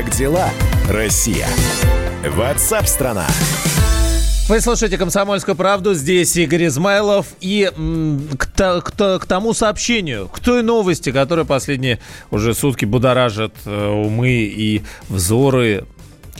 Как дела, Россия? Ватсап-страна! Вы слушаете «Комсомольскую правду». Здесь Игорь Измайлов. И к, к, к тому сообщению, к той новости, которая последние уже сутки будоражит э, умы и взоры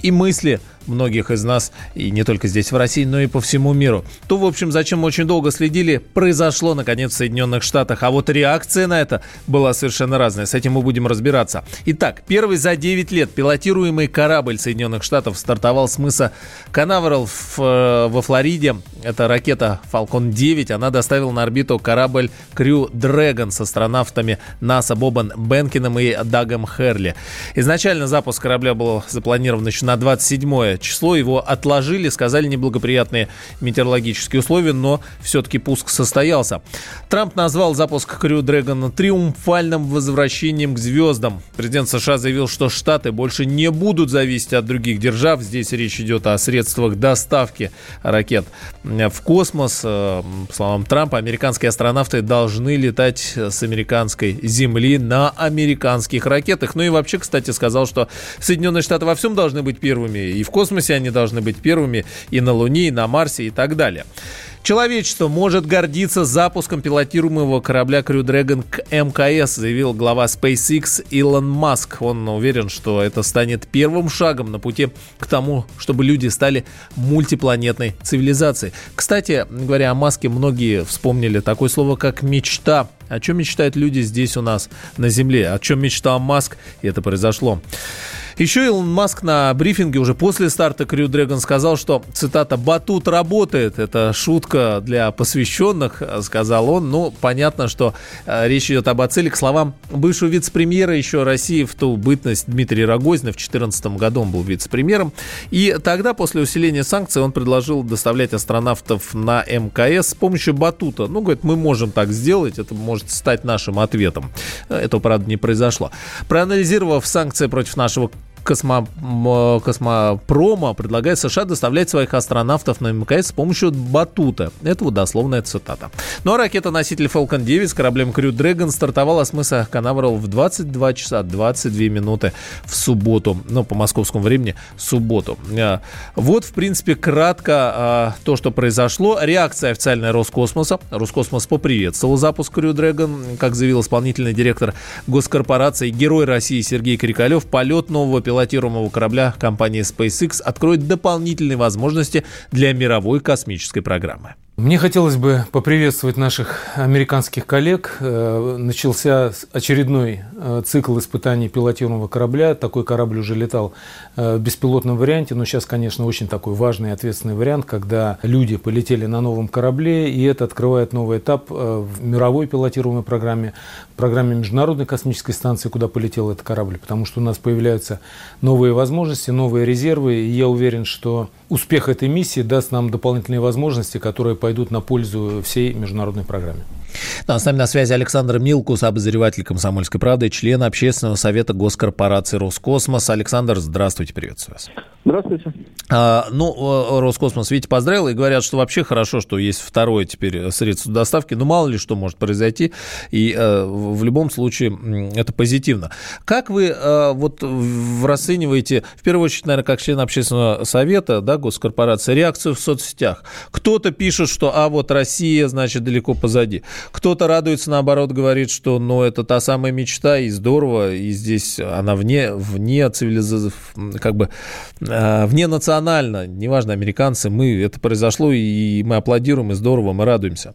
и мысли многих из нас, и не только здесь, в России, но и по всему миру. То, в общем, зачем мы очень долго следили, произошло, наконец, в Соединенных Штатах. А вот реакция на это была совершенно разная. С этим мы будем разбираться. Итак, первый за 9 лет пилотируемый корабль Соединенных Штатов стартовал с мыса Канаверал э, во Флориде. Это ракета Falcon 9. Она доставила на орбиту корабль Crew Dragon с астронавтами НАСА Бобан Бенкином и Дагом Херли. Изначально запуск корабля был запланирован еще на 27 число. Его отложили, сказали неблагоприятные метеорологические условия, но все-таки пуск состоялся. Трамп назвал запуск Crew Dragon триумфальным возвращением к звездам. Президент США заявил, что Штаты больше не будут зависеть от других держав. Здесь речь идет о средствах доставки ракет в космос. Э, по словам Трампа, американские астронавты должны летать с американской земли на американских ракетах. Ну и вообще, кстати, сказал, что Соединенные Штаты во всем должны быть первыми и в космосе космосе они должны быть первыми и на Луне, и на Марсе, и так далее. Человечество может гордиться запуском пилотируемого корабля Crew Dragon к МКС, заявил глава SpaceX Илон Маск. Он уверен, что это станет первым шагом на пути к тому, чтобы люди стали мультипланетной цивилизацией. Кстати, говоря о Маске, многие вспомнили такое слово, как «мечта». О чем мечтают люди здесь у нас на Земле? О чем мечтал Маск? И это произошло. Еще Илон Маск на брифинге уже после старта Crew Dragon сказал, что, цитата, «батут работает». Это шутка для посвященных, сказал он. Ну, понятно, что э, речь идет об оцеле. К словам бывшего вице-премьера еще России в ту бытность Дмитрия Рогозина. В 2014 году он был вице-премьером. И тогда, после усиления санкций, он предложил доставлять астронавтов на МКС с помощью батута. Ну, говорит, мы можем так сделать, это может стать нашим ответом. Этого, правда, не произошло. Проанализировав санкции против нашего Космо, Космопрома предлагает США доставлять своих астронавтов на МКС с помощью батута. Это вот дословная цитата. Ну а ракета-носитель Falcon 9 с кораблем Crew Dragon стартовала с мыса Канаверал в 22 часа 22 минуты в субботу. Ну, по московскому времени, субботу. А, вот, в принципе, кратко а, то, что произошло. Реакция официальная Роскосмоса. Роскосмос поприветствовал запуск Crew Dragon. Как заявил исполнительный директор госкорпорации Герой России Сергей Крикалев, полет нового пилотируемого корабля компании SpaceX откроет дополнительные возможности для мировой космической программы. Мне хотелось бы поприветствовать наших американских коллег. Э, начался очередной э, цикл испытаний пилотируемого корабля. Такой корабль уже летал э, в беспилотном варианте, но сейчас, конечно, очень такой важный и ответственный вариант, когда люди полетели на новом корабле, и это открывает новый этап в мировой пилотируемой программе, программе Международной космической станции, куда полетел этот корабль, потому что у нас появляются новые возможности, новые резервы, и я уверен, что успех этой миссии даст нам дополнительные возможности, которые пойдут на пользу всей международной программе. Да, с нами на связи Александр Милкус, обозреватель «Комсомольской правды», член общественного совета госкорпорации «Роскосмос». Александр, здравствуйте, приветствую вас. Здравствуйте. А, ну, Роскосмос, видите, поздравил и говорят, что вообще хорошо, что есть второе теперь средство доставки. Ну, мало ли что может произойти, и э, в любом случае это позитивно. Как вы э, вот расцениваете, в первую очередь, наверное, как член общественного совета, да, госкорпорации, реакцию в соцсетях? Кто-то пишет, что, а вот Россия, значит, далеко позади. Кто-то радуется, наоборот, говорит, что, ну, это та самая мечта, и здорово, и здесь она вне, вне цивилизации, как бы э, вне национально, неважно, американцы, мы, это произошло, и мы аплодируем, и здорово, мы радуемся.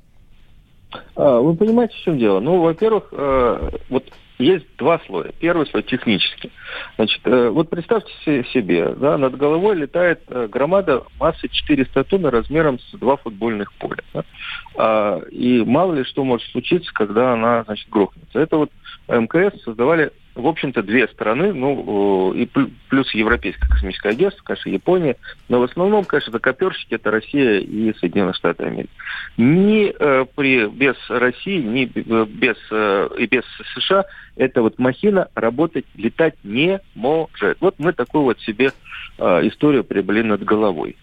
А, вы понимаете, в чем дело? Ну, во-первых, э, вот есть два слоя. Первый слой технический. Значит, э, вот представьте себе, да, над головой летает э, громада массой 400 тонн размером с два футбольных поля. Да? А, и мало ли что может случиться, когда она, значит, грохнется. Это вот МКС создавали в общем-то, две страны, ну, и плюс Европейское космическое агентство, конечно, Япония, но в основном, конечно, это коперщики, это Россия и Соединенные Штаты Америки. Ни э, при, без России, ни э, без, э, и без США эта вот махина работать, летать не может. Вот мы такую вот себе э, историю приобрели над головой.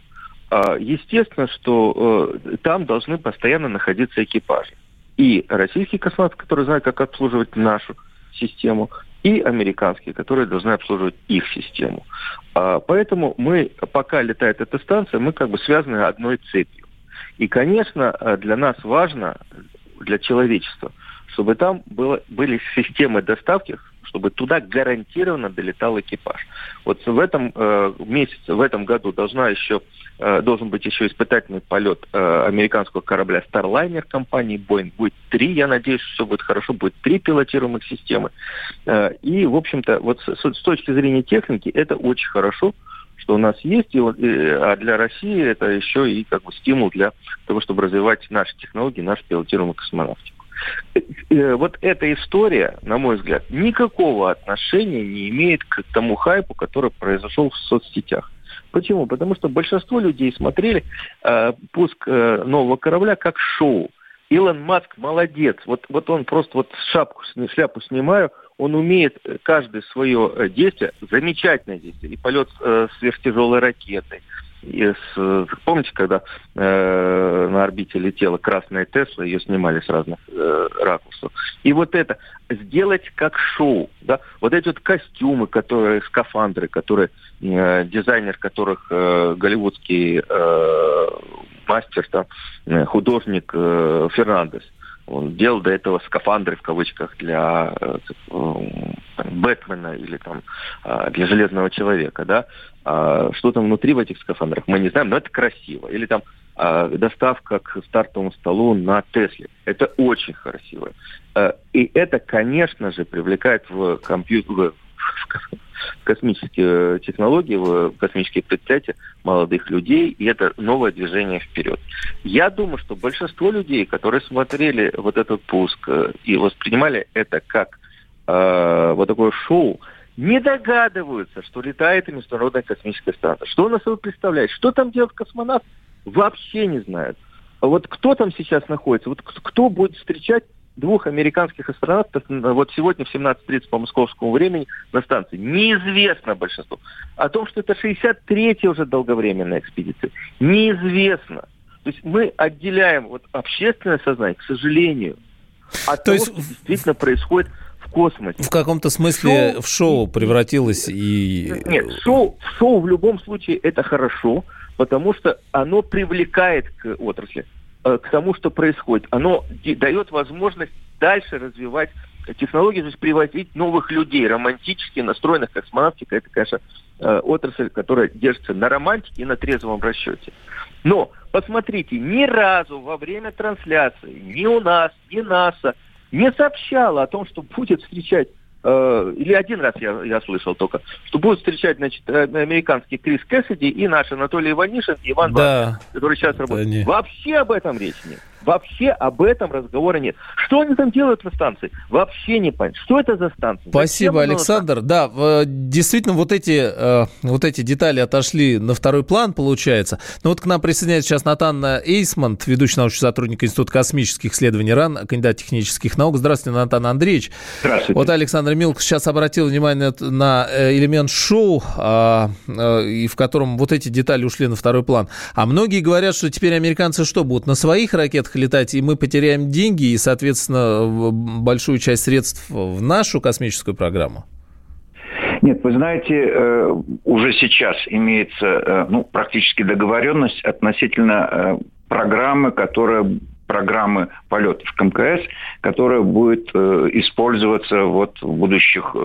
Э, естественно, что э, там должны постоянно находиться экипажи. И российские космонавты, которые знают, как обслуживать нашу систему, и американские, которые должны обслуживать их систему. А, поэтому мы, пока летает эта станция, мы как бы связаны одной цепью. И, конечно, для нас важно, для человечества, чтобы там было, были системы доставки, чтобы туда гарантированно долетал экипаж. Вот в этом э, месяце, в этом году должна еще, э, должен быть еще испытательный полет э, американского корабля Starliner компании Boeing. Будет три, я надеюсь, все будет хорошо, будет три пилотируемых системы. Э, и, в общем-то, вот с, точки зрения техники это очень хорошо, что у нас есть, и, а для России это еще и как бы стимул для того, чтобы развивать наши технологии, нашу пилотируемую космонавтику. Э, вот эта история, на мой взгляд, никакого отношения не имеет к тому хайпу, который произошел в соцсетях. Почему? Потому что большинство людей смотрели э, пуск э, нового корабля как шоу. Илон Маск молодец. Вот, вот он просто вот шапку, шляпу снимаю, он умеет каждое свое э, действие, замечательное действие, и полет э, сверхтяжелой ракетой, и с, помните, когда э, на орбите летела красная Тесла, ее снимали с разных э, ракурсов. И вот это сделать как шоу, да, вот эти вот костюмы, которые, скафандры, которые э, дизайнер которых э, голливудский э, мастер, там, э, художник э, Фернандес, он делал до этого скафандры в кавычках для э, Бэтмена или там э, для Железного Человека, да. А что там внутри в этих скафандрах, мы не знаем, но это красиво. Или там э, доставка к стартовому столу на Тесле. Это очень красиво. Э, и это, конечно же, привлекает в компьютер, космические технологии, в космические предприятия молодых людей, и это новое движение вперед. Я думаю, что большинство людей, которые смотрели вот этот пуск э, и воспринимали это как э, вот такое шоу, не догадываются, что летает и Международная космическая станция. Что она собой представляет? Что там делает космонавт? Вообще не знают. А вот кто там сейчас находится? Вот кто будет встречать двух американских астронавтов вот сегодня в 17.30 по московскому времени на станции. Неизвестно большинство. О том, что это 63-я уже долговременная экспедиция, неизвестно. То есть мы отделяем вот общественное сознание, к сожалению, от То того, есть... что действительно происходит в космосе. В каком-то смысле шоу... в шоу превратилось и... Нет, шоу, шоу в любом случае это хорошо, потому что оно привлекает к отрасли. Э, к тому, что происходит. Оно дает возможность дальше развивать технологии, то есть привозить новых людей, романтически настроенных космонавтика. Это, конечно, э, отрасль, которая держится на романтике и на трезвом расчете. Но, посмотрите, ни разу во время трансляции ни у нас, ни НАСА не сообщала о том, что будет встречать Э, или один раз я, я слышал только, что будут встречать, значит, э, американский Крис Кэссиди и наш Анатолий Иванишин и Иван да. Бабин, который сейчас работает. Не... Вообще об этом речь нет. Вообще об этом разговора нет. Что они там делают на станции? Вообще не понятно. Что это за станция? Спасибо, Зачем Александр. Да, действительно, вот эти, э, вот эти детали отошли на второй план, получается. Но вот к нам присоединяется сейчас Натанна Эйсмонт, ведущий научный сотрудник Института космических исследований РАН, кандидат технических наук. Здравствуйте, Натан Андреевич. Здравствуйте. Вот Александр Милк сейчас обратил внимание на э, элемент шоу, а, э, и в котором вот эти детали ушли на второй план. А многие говорят, что теперь американцы что, будут на своих ракетах самолетах летать, и мы потеряем деньги и, соответственно, большую часть средств в нашу космическую программу? Нет, вы знаете, э, уже сейчас имеется э, ну, практически договоренность относительно э, программы, которая программы полетов КМКС, которая будет использоваться вот в будущих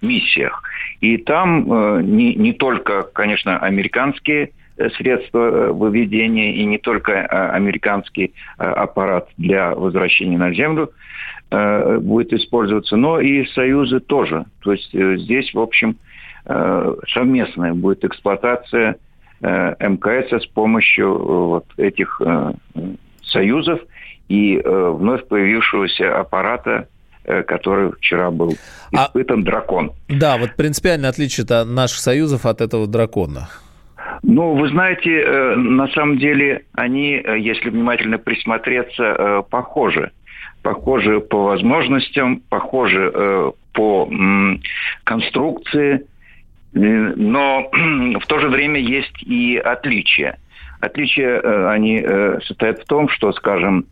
миссиях. И там не, не только, конечно, американские средства э, выведения и не только э, американский э, аппарат для возвращения на Землю будет использоваться, но и союзы тоже. То есть здесь, в общем, совместная будет эксплуатация МКС с помощью вот этих союзов и вновь появившегося аппарата который вчера был а испытан, а, дракон. Да, вот принципиальное отличие наших союзов от этого дракона. Ну, вы знаете, э, на самом деле они, э, если внимательно присмотреться, э, похожи. Похожи по возможностям, похожи по конструкции, но в то же время есть и отличия. Отличия, они состоят в том, что, скажем,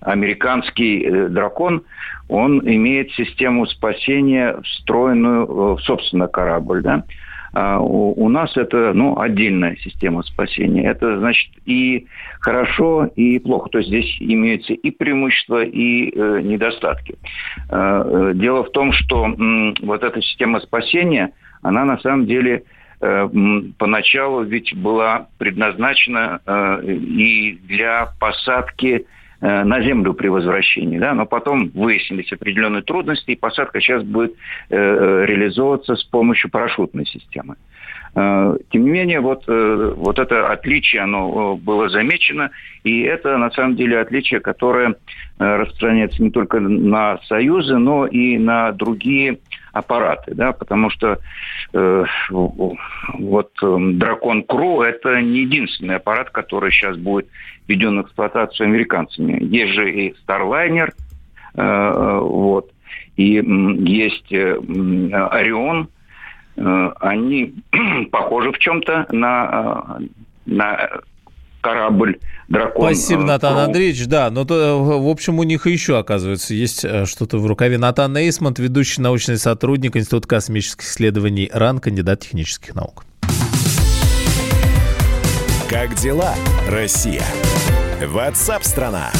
американский дракон, он имеет систему спасения, встроенную в собственно корабль. Да? А у, нас это ну, отдельная система спасения. Это значит и хорошо, и плохо. То есть здесь имеются и преимущества, и э, недостатки. Э, э дело в том, что э, вот эта система спасения, она на самом деле э, поначалу ведь была предназначена э, и для посадки на землю при возвращении, да, но потом выяснились определенные трудности, и посадка сейчас будет э, э реализовываться с помощью парашютной системы. Э, тем не менее, вот, вот это отличие, оно было замечено, и это на самом деле отличие, которое распространяется не только на союзы, но и на другие аппараты, да, потому что э, вот э, Дракон Кру это не единственный аппарат, который сейчас будет введен в эксплуатацию американцами. Есть же и Starliner, э, вот, и э, есть э, Орион, э, они похожи в чем-то на, э, на корабль дракон. Спасибо, э, Натан Про... Андреевич. Да, но то, э, в общем у них еще, оказывается, есть э, что-то в рукаве. Натан Эйсмонт, ведущий научный сотрудник Института космических исследований РАН, кандидат технических наук. Как дела, Россия? Ватсап-страна!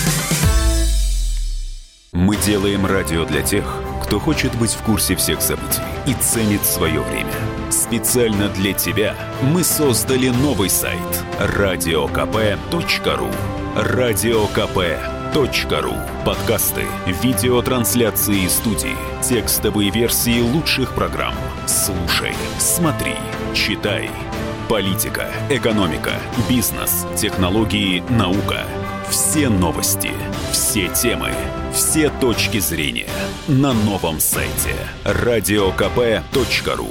Мы делаем радио для тех, кто хочет быть в курсе всех событий и ценит свое время. Специально для тебя мы создали новый сайт радиокп.ру радиокп.ру Подкасты, видеотрансляции студии, текстовые версии лучших программ. Слушай, смотри, читай. Политика, экономика, бизнес, технологии, наука. Все новости, все темы, все точки зрения на новом сайте радиокп.ру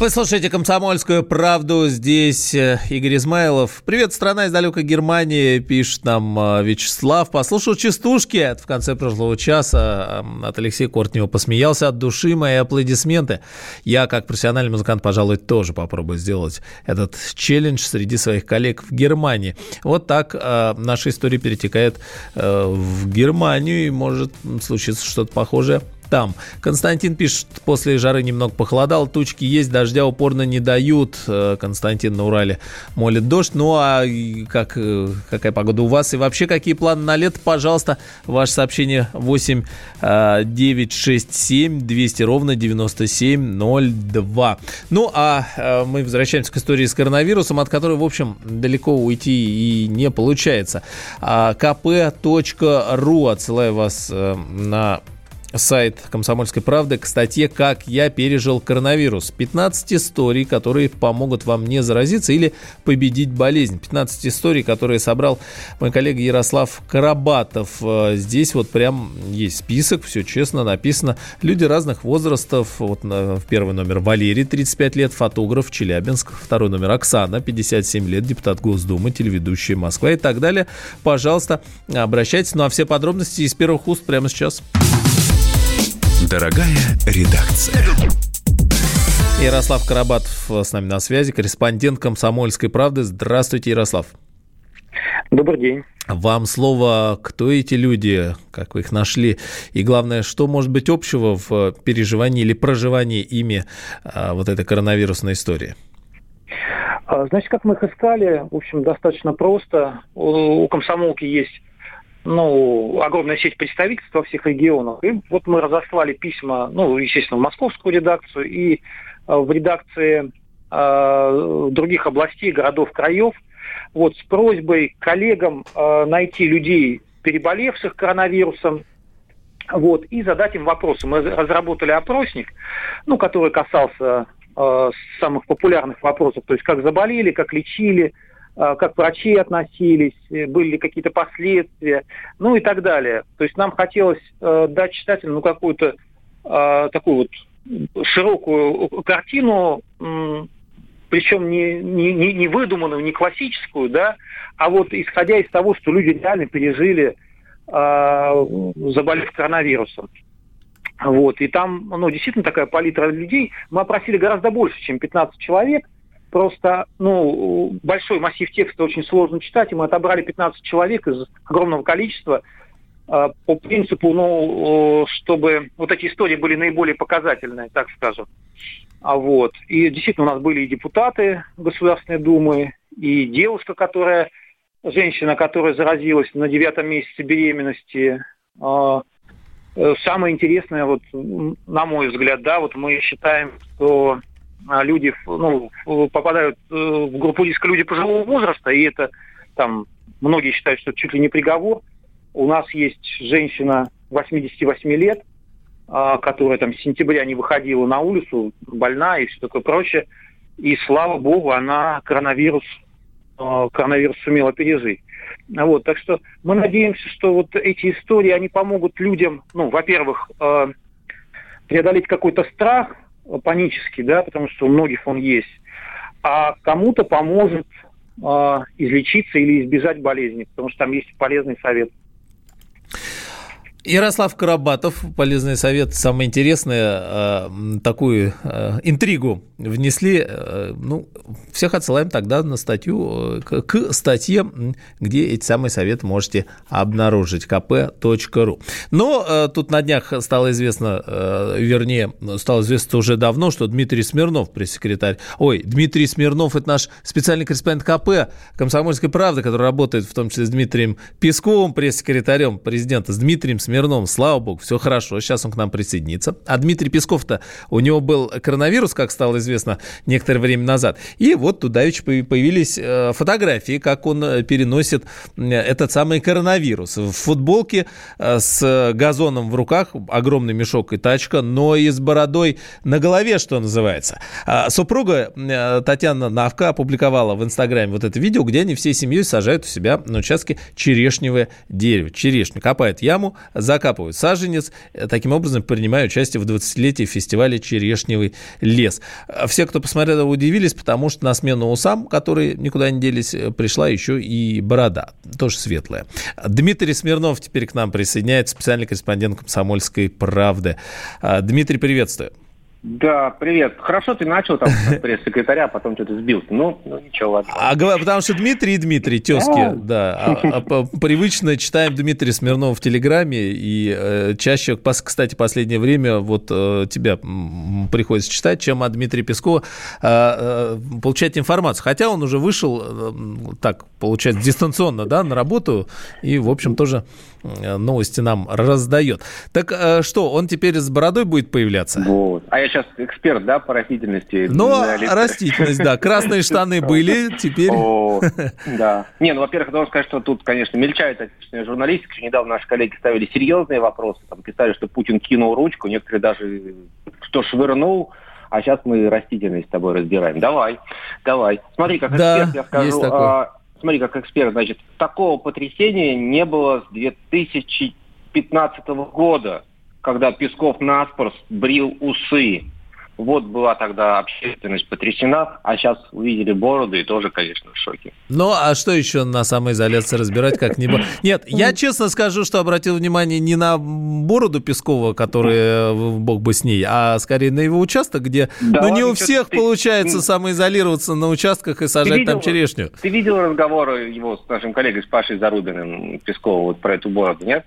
Вы слушаете «Комсомольскую правду». Здесь э, Игорь Измайлов. Привет, страна из далекой Германии, пишет нам э, Вячеслав. Послушал частушки в конце прошлого часа. От Алексея Кортнева посмеялся от души. Мои аплодисменты. Я, как профессиональный музыкант, пожалуй, тоже попробую сделать этот челлендж среди своих коллег в Германии. Вот так э, наша история перетекает в Германию, и может случиться что-то похожее там. Константин пишет, после жары немного похолодало, тучки есть, дождя упорно не дают. Э, Константин на Урале молит дождь. Ну а как, э, какая погода у вас? И вообще какие планы на лето? Пожалуйста, ваше сообщение 8 967 200 ровно 9702. Ну а э, мы возвращаемся к истории с коронавирусом, от которой, в общем, далеко уйти и не получается. А, kp.ru отсылаю вас на сайт «Комсомольской правды» к статье «Как я пережил коронавирус». 15 историй, которые помогут вам не заразиться или победить болезнь. 15 историй, которые собрал мой коллега Ярослав Карабатов. Э, здесь вот прям есть список, все честно написано. Люди разных возрастов. Вот в первый номер Валерий, 35 лет, фотограф, Челябинск. Второй номер Оксана, 57 лет, депутат Госдумы, телеведущая Москва и так далее. Пожалуйста, обращайтесь. Ну а все подробности из первых уст прямо сейчас. Дорогая редакция. Ярослав Карабатов с нами на связи, корреспондент «Комсомольской правды». Здравствуйте, Ярослав. Добрый день. Вам слово, кто эти люди, как вы их нашли, и главное, что может быть общего в переживании или проживании ими а, вот этой коронавирусной истории? А, значит, как мы их искали, в общем, достаточно просто. У комсомолки есть ну, огромная сеть представительств во всех регионах. И вот мы разослали письма, ну, естественно, в московскую редакцию и э, в редакции э, других областей, городов, краев, вот, с просьбой коллегам э, найти людей, переболевших коронавирусом, вот, и задать им вопросы. Мы разработали опросник, ну, который касался э, самых популярных вопросов, то есть как заболели, как лечили, как врачи относились, были ли какие-то последствия, ну и так далее. То есть нам хотелось э, дать читателю ну, какую-то э, такую вот широкую картину, причем не, не, не выдуманную, не классическую, да, а вот исходя из того, что люди реально пережили, э, заболев коронавирусом. Вот, и там, ну, действительно такая палитра людей. Мы опросили гораздо больше, чем 15 человек. Просто, ну, большой массив текста очень сложно читать, и мы отобрали 15 человек из огромного количества э, по принципу, ну, чтобы вот эти истории были наиболее показательные, так скажем. А вот. И действительно у нас были и депутаты Государственной Думы, и девушка, которая, женщина, которая заразилась на девятом месяце беременности. А, э, самое интересное, вот, на мой взгляд, да, вот мы считаем, что люди ну, попадают э, в группу риска люди пожилого возраста, и это там многие считают, что чуть ли не приговор. У нас есть женщина 88 лет, а, которая там с сентября не выходила на улицу, больна и все такое прочее. И слава богу, она коронавирус, а, коронавирус сумела пережить. Вот, так что мы надеемся, что вот эти истории, они помогут людям, ну, во-первых, а, преодолеть какой-то страх панический, да, потому что у многих он есть, а кому-то поможет излечиться или избежать болезни, потому что там есть полезный совет. Ярослав Карабатов, полезный совет, самое интересное, э, такую э, интригу внесли. Э, ну, всех отсылаем тогда на статью, к статье, где эти самые советы можете обнаружить, kp.ru. Но тут на днях стало известно, вернее, стало известно уже давно, что Дмитрий Смирнов, пресс-секретарь, ой, Дмитрий Смирнов, это наш специальный корреспондент КП «Комсомольской правды», который работает в том числе с Дмитрием Песковым, пресс-секретарем президента, с Дмитрием Смирновым, Смирновым, слава богу, все хорошо, сейчас он к нам присоединится. А Дмитрий Песков-то, у него был коронавирус, как стало известно некоторое время назад. И вот туда появились э, фотографии, как он э, переносит этот самый коронавирус. В футболке э, с газоном в руках, огромный мешок и тачка, но и с бородой на голове, что называется. А супруга Татьяна Навка опубликовала в Инстаграме вот это видео, где они всей семьей сажают у себя на участке черешневое дерево. Черешню копают яму, закапывают саженец, э, таким образом принимая участие в 20-летии фестиваля «Черешневый лес». Все, кто посмотрел, удивились, потому что на смену усам, которые никуда не делись, э, пришла еще и борода, тоже светлая. Дмитрий Смирнов теперь к нам присоединяется, специальный корреспондент «Комсомольской правды». А, Дмитрий, приветствую. Да, привет. Хорошо ты начал там пресс-секретаря, а потом что-то сбился. Ну, ну ничего, ладно. А, потому что Дмитрий и Дмитрий, тезки, а. да. А, а, привычно читаем Дмитрия Смирнова в Телеграме, и э, чаще, кстати, последнее время вот э, тебя приходится читать, чем от Дмитрия Пескова э, э, получать информацию. Хотя он уже вышел, э, так, получается, дистанционно, да, на работу, и, в общем, тоже новости нам раздает. Так э, что, он теперь с бородой будет появляться? Вот. А я сейчас эксперт, да, по растительности? Ну, растительность, да. Красные штаны были, теперь... Да. Не, ну, во-первых, должен сказать, что тут, конечно, мельчает отечественная журналистика. Недавно наши коллеги ставили серьезные вопросы. Там писали, что Путин кинул ручку, некоторые даже что швырнул а сейчас мы растительность с тобой разбираем. Давай, давай. Смотри, как эксперт я скажу, а, смотри, как эксперт, значит, такого потрясения не было с 2015 года, когда Песков наспор брил усы. Вот была тогда общественность потрясена, а сейчас увидели бороду и тоже, конечно, в шоке. Ну, а что еще на самоизоляции разбирать как-нибудь? Нет, я честно скажу, что обратил внимание не на бороду Пескова, которая, бог бы с ней, а скорее на его участок, где, да, ну, не у всех ты... получается самоизолироваться на участках и сажать видел, там черешню. Ты видел разговор его с нашим коллегой, с Пашей Зарубиным Пескова вот про эту бороду, нет?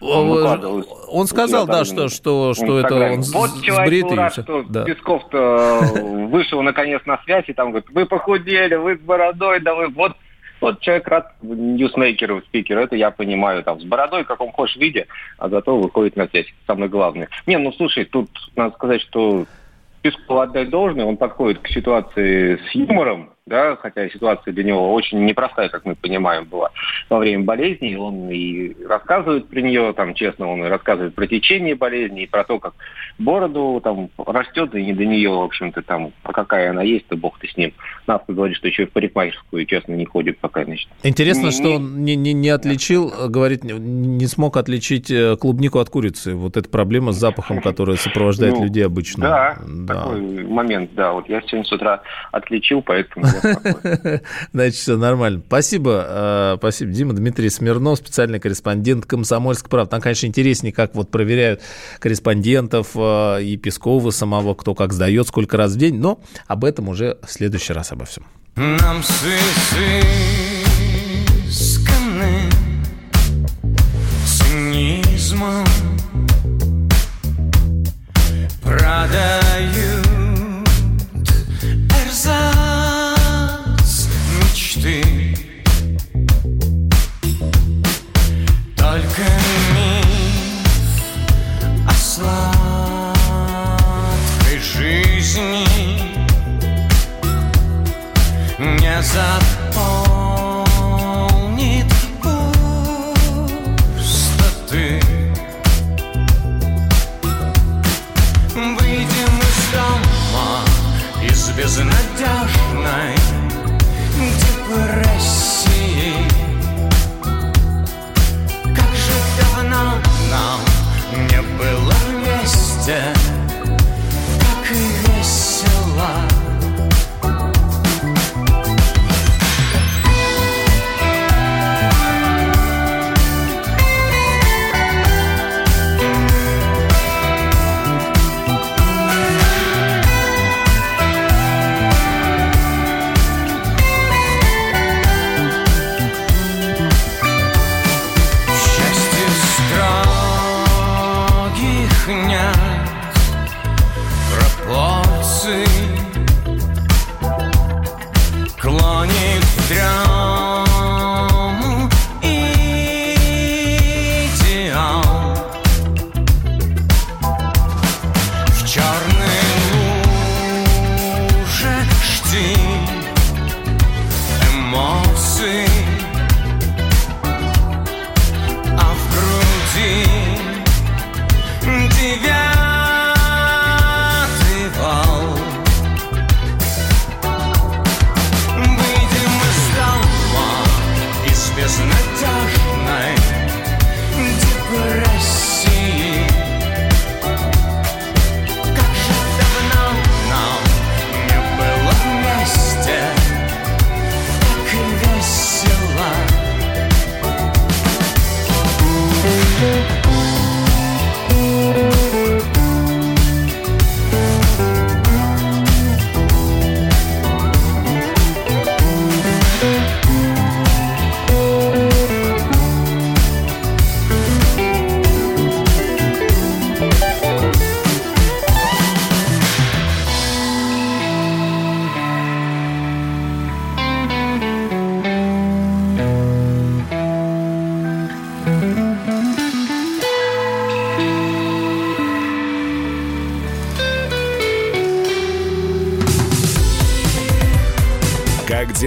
Он, он сказал, да, что, что, что это он Вот человек был рад, что да. Песков-то вышел наконец на связь, и там говорит, вы похудели, вы с бородой, да вы вот вот человек рад ньюсмейкеру, спикеру, это я понимаю, там, с бородой, в каком хочешь виде, а зато выходит на связь, самое главное. Не, ну, слушай, тут надо сказать, что Пескову отдать должное, он подходит к ситуации с юмором, да, хотя ситуация для него очень непростая, как мы понимаем, была во время болезни. Он и рассказывает про нее, там, честно, он и рассказывает про течение болезни, и про то, как бороду там растет, и не до нее, в общем-то, там, а какая она есть, то бог ты с ним. Навка говорит, что еще и в парикмахерскую, честно, не ходит пока, значит. Интересно, не, что он не, не, не отличил, говорит, не смог отличить э, клубнику от курицы. Вот эта проблема с запахом, которая сопровождает ну, людей обычно. Да, да, такой момент, да. Вот я сегодня с утра отличил, поэтому Значит, все нормально. Спасибо, э, спасибо, Дима. Дмитрий Смирнов, специальный корреспондент «Комсомольской правды». Там, конечно, интереснее, как вот проверяют корреспондентов э, и Пескова самого, кто как сдает, сколько раз в день. Но об этом уже в следующий раз обо всем. Нам цинизмом продают мечты. Только миф о сладкой жизни не запомнил. безнадежной депрессии. Как же нам не было вместе,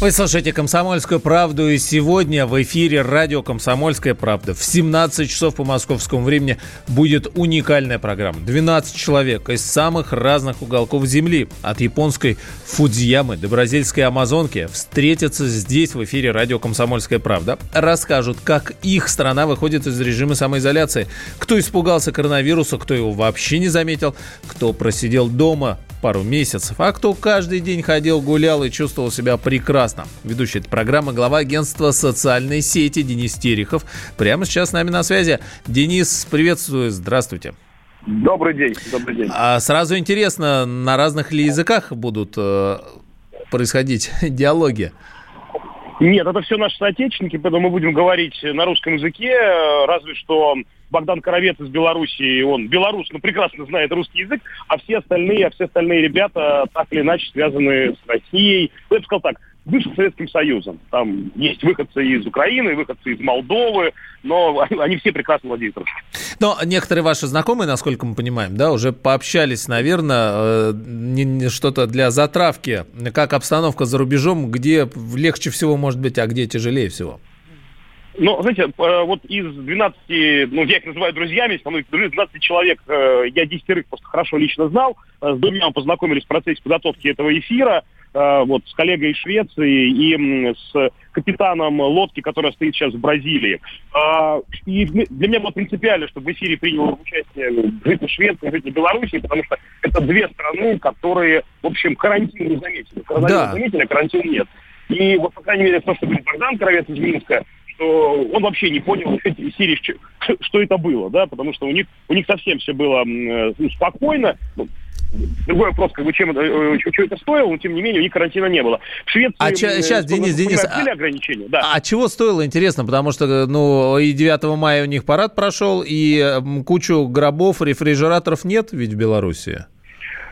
вы слушаете «Комсомольскую правду» и сегодня в эфире радио «Комсомольская правда» в 17 часов по московскому времени будет уникальная программа. 12 человек из самых разных уголков Земли, от японской Фудзиямы до бразильской Амазонки, встретятся здесь в эфире радио «Комсомольская правда», расскажут, как их страна выходит из режима самоизоляции, кто испугался коронавируса, кто его вообще не заметил, кто просидел дома пару месяцев, а кто каждый день ходил, гулял и чувствовал себя прекрасно. Ведущий этой программы глава агентства социальной сети Денис Терехов. Прямо сейчас с нами на связи. Денис, приветствую, здравствуйте. Добрый день, добрый день. А сразу интересно, на разных ли языках будут э, происходить диалоги? Нет, это все наши соотечественники, поэтому мы будем говорить на русском языке, разве что Богдан Коровец из Беларуси, он белорус, но прекрасно знает русский язык, а все остальные, а все остальные ребята так или иначе связаны с Россией. Ну, я бы сказал так, бывшим Советским Союзом. Там есть выходцы из Украины, выходцы из Молдовы, но они все прекрасно владеют русским. Но некоторые ваши знакомые, насколько мы понимаем, да, уже пообщались, наверное, э, что-то для затравки, как обстановка за рубежом, где легче всего может быть, а где тяжелее всего. Ну, знаете, э, вот из 12, ну, я их называю друзьями, мной 12 человек, э, я 10 просто хорошо лично знал, с двумя мы познакомились в процессе подготовки этого эфира, вот, с коллегой из Швеции и с капитаном лодки, которая стоит сейчас в Бразилии. А, и для меня было принципиально, чтобы в эфире принял участие житель Швеции, житель Беларуси, потому что это две страны, которые, в общем, карантин не заметили. Коронавирус да. заметили, а карантин нет. И вот, по крайней мере, то, что говорит Богдан Кровец из Минска, что он вообще не понял серии, что это было, да, потому что у них, у них совсем все было ну, спокойно. Ну, Другой вопрос, как бы, чем это, э, что это стоило, но тем не менее у них карантина не было. В Швеции... А че, сейчас, Денис, Денис, а, ограничения, да. а чего стоило, интересно, потому что, ну, и 9 мая у них парад прошел, и кучу гробов, рефрижераторов нет ведь в Беларуси.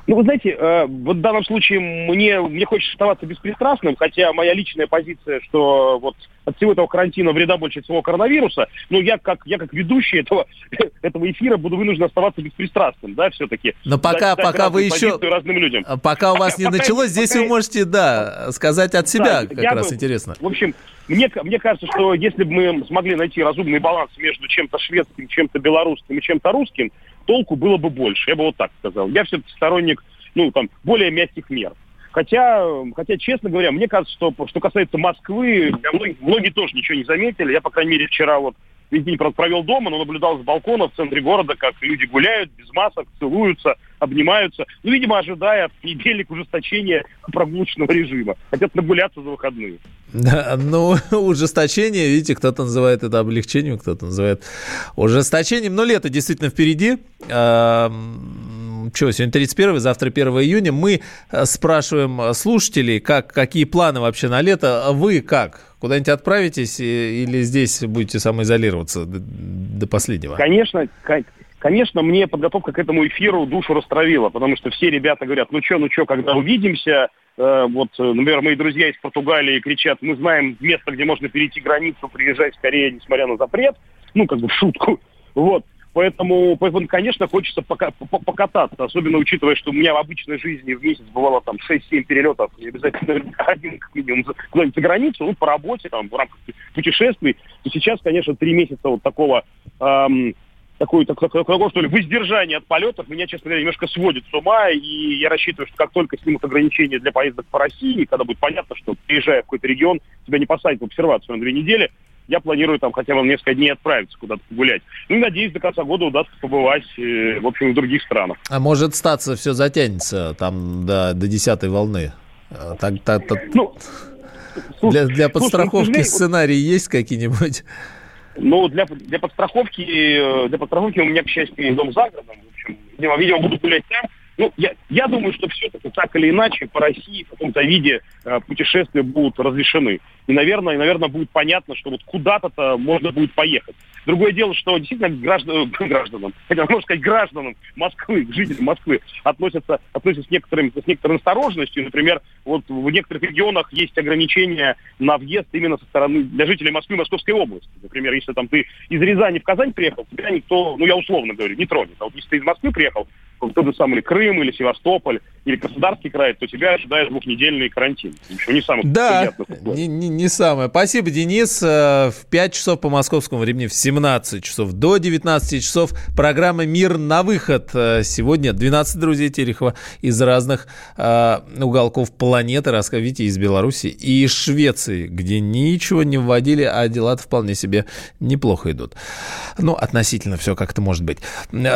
Ну, вы знаете, э, вот в данном случае мне, мне хочется оставаться беспристрастным, хотя моя личная позиция, что вот от всего этого карантина вреда больше всего коронавируса, но я как, я как ведущий этого, этого эфира буду вынужден оставаться беспристрастным, да, все-таки. Но пока, дать, пока вы еще... разным людям. Пока у вас не пока, началось, здесь пока... вы можете, да, сказать от себя, да, как раз бы, интересно. В общем, мне, мне кажется, что если бы мы смогли найти разумный баланс между чем-то шведским, чем-то белорусским и чем-то русским, толку было бы больше. Я бы вот так сказал. Я все-таки сторонник, ну, там, более мягких мер. Хотя, хотя, честно говоря, мне кажется, что что касается Москвы, многие, многие тоже ничего не заметили. Я, по крайней мере, вчера вот день провел дома, но наблюдал с балкона в центре города, как люди гуляют без масок, целуются, обнимаются. Ну, видимо, ожидая недельник ужесточения прогулочного режима. Хотят нагуляться за выходные. Да, ну, ужесточение, видите, кто-то называет это облегчением, кто-то называет ужесточением. Но лето действительно впереди. Что, сегодня 31, завтра 1 июня. Мы э, спрашиваем слушателей, как, какие планы вообще на лето. Вы как? Куда-нибудь отправитесь или здесь будете самоизолироваться до, последнего? Конечно, Конечно, мне подготовка к этому эфиру душу растравила, потому что все ребята говорят, ну что, ну что, когда увидимся, э, вот, например, мои друзья из Португалии кричат, мы знаем место, где можно перейти границу, приезжать скорее, несмотря на запрет, ну, как бы в шутку, вот. Поэтому, поэтому, конечно, хочется пока, покататься, особенно учитывая, что у меня в обычной жизни в месяц бывало там 6-7 перелетов, и обязательно один как минимум куда-нибудь за границу, ну, по работе, там, в рамках путешествий. И сейчас, конечно, три месяца вот такого эм, такое, так, такое, что ли, воздержание от полетов меня, честно говоря, немножко сводит с ума, и я рассчитываю, что как только снимут ограничения для поездок по России, когда будет понятно, что приезжая в какой-то регион, тебя не посадят в обсервацию на две недели, я планирую там хотя бы несколько дней отправиться куда-то погулять. Ну надеюсь, до конца года удастся побывать, э, в общем, в других странах. А может статься все затянется там до, до десятой волны? А, так, так, так... Ну, для, для подстраховки слушай, сценарии есть какие-нибудь? Ну, для, для подстраховки, э, для подстраховки у меня, к счастью, дом за городом. В общем, видимо, видимо, буду гулять там. Ну, я, я думаю, что все-таки так или иначе по России в каком-то виде э, путешествия будут разрешены. И, наверное, и, наверное, будет понятно, что вот куда-то-то можно будет поехать. Другое дело, что действительно граждан, гражданам, хотя можно сказать гражданам Москвы, жителям Москвы относятся, относятся с, некоторым, с некоторой осторожностью. Например, вот в некоторых регионах есть ограничения на въезд именно со стороны для жителей Москвы и Московской области. Например, если там ты из Рязани в Казань приехал, тебя никто, ну я условно говорю, не тронет. А вот если ты из Москвы приехал, тот же самый Крым или Севастополь или Краснодарский край, то тебя ожидает двухнедельный карантин. Еще не самый да, не, не, не самое. Спасибо, Денис. Э, в 5 часов по московскому времени, в 17 часов до 19 часов программа «Мир на выход». Э, сегодня 12 друзей Терехова из разных э, уголков планеты. Видите, из Беларуси и Швеции, где ничего не вводили, а дела-то вполне себе неплохо идут. Ну, относительно все как-то может быть.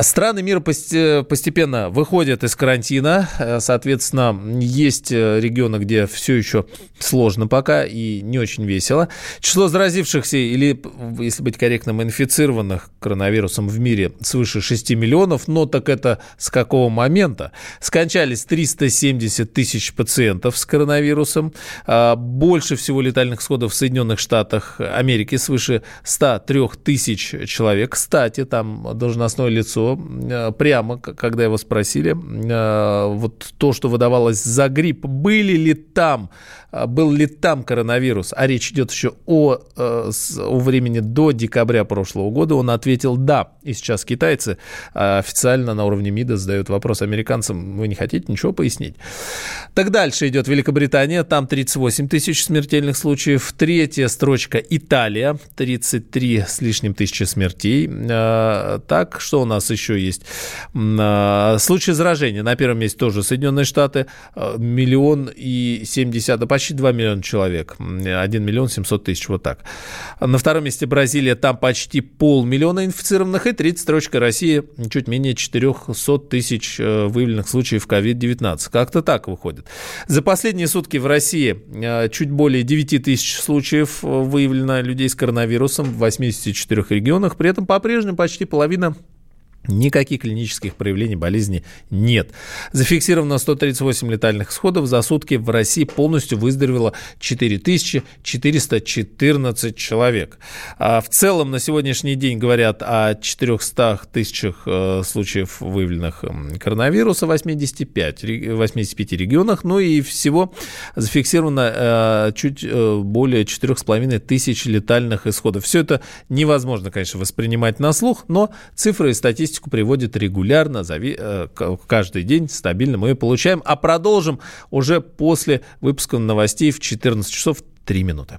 Страны мира постепенно постепенно выходят из карантина. Э, соответственно, есть э, регионы, где все еще сложно пока и не очень весело. Число заразившихся или, если быть корректным, инфицированных коронавирусом в мире свыше 6 миллионов. Но так это с какого момента? Скончались 370 тысяч пациентов с коронавирусом. А, больше всего летальных исходов в Соединенных Штатах Америки свыше 103 тысяч человек. Кстати, там должностное лицо э, прямо, когда его спросили, э, вот то, что выдавалось за грипп, были ли там, э, был ли там коронавирус, а речь идет еще о, о времени до декабря прошлого года, он ответил «да». И сейчас китайцы официально на уровне МИДа задают вопрос американцам, вы не хотите ничего пояснить? Так дальше идет Великобритания, там 38 тысяч смертельных случаев. Третья строчка Италия, 33 с лишним тысячи смертей. Так, что у нас еще есть? А, случаи заражения. На первом месте тоже Соединенные Штаты. А, миллион и семь десятых, почти 2 миллиона человек. 1 миллион 700 тысяч, вот так. На втором месте Бразилия, там почти полмиллиона инфицированных. И третья строчка России, чуть менее 400 тысяч э, выявленных случаев COVID-19. Как-то так выходит. За последние сутки в России чуть более 9 тысяч случаев э, выявлено людей с коронавирусом в 84 регионах. При этом по-прежнему почти половина Никаких клинических проявлений болезни нет. Зафиксировано 138 летальных исходов. За сутки в России полностью выздоровело 4414 человек. А в целом на сегодняшний день говорят о 400 тысячах э, случаев выявленных коронавируса в 85, 85 регионах. Ну и всего зафиксировано э, чуть э, более 4,5 тысяч летальных исходов. Все это невозможно, конечно, воспринимать на слух, но цифры и статистика статистику приводит регулярно, э, каждый день стабильно мы ее получаем. А продолжим уже после выпуска новостей в 14 часов 3 минуты.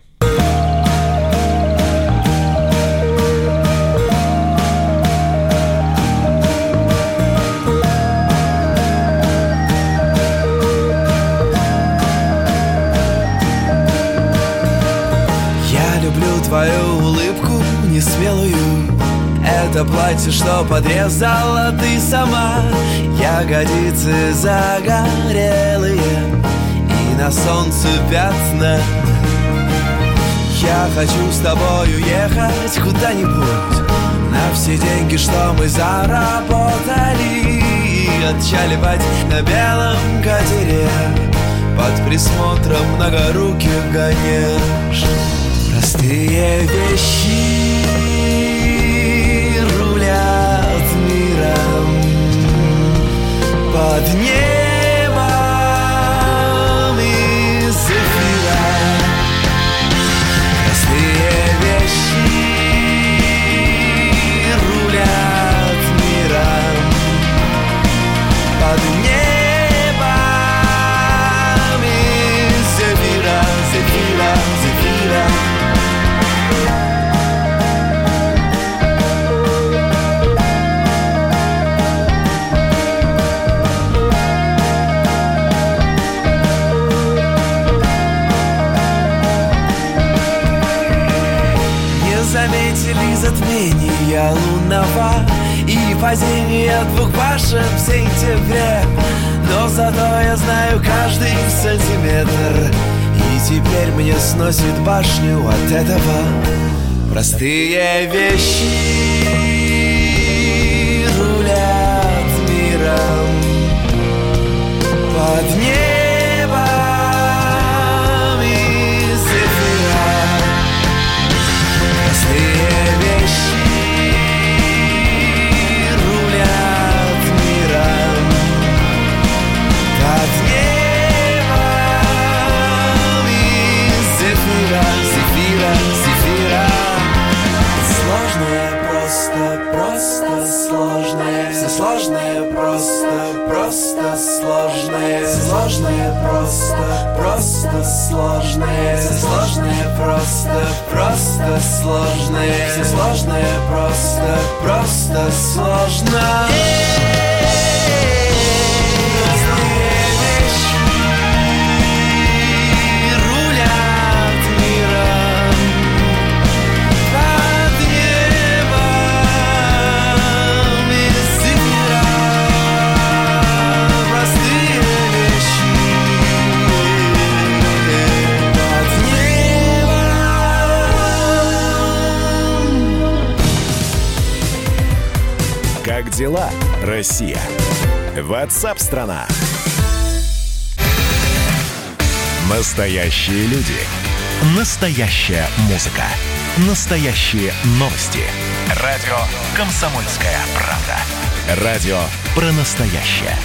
Твою улыбку несмелую это платье, что подрезала ты сама. Ягодицы загорелые И на солнце пятна. Я хочу с тобой уехать куда-нибудь. На все деньги, что мы заработали. Отчаливать на белом катере. Под присмотром многоруких гонеж. Простые вещи под небом двух башен в сентябре. Но зато я знаю каждый сантиметр. И теперь мне сносит башню от этого Простые вещи. Рулят миром. Под небом просто сложное, сложное просто, просто сложное, сложное просто, просто сложное, сложное просто, просто сложное. Дела, Россия? Ватсап-страна! Настоящие люди. Настоящая музыка. Настоящие новости. Радио «Комсомольская правда». Радио про настоящее.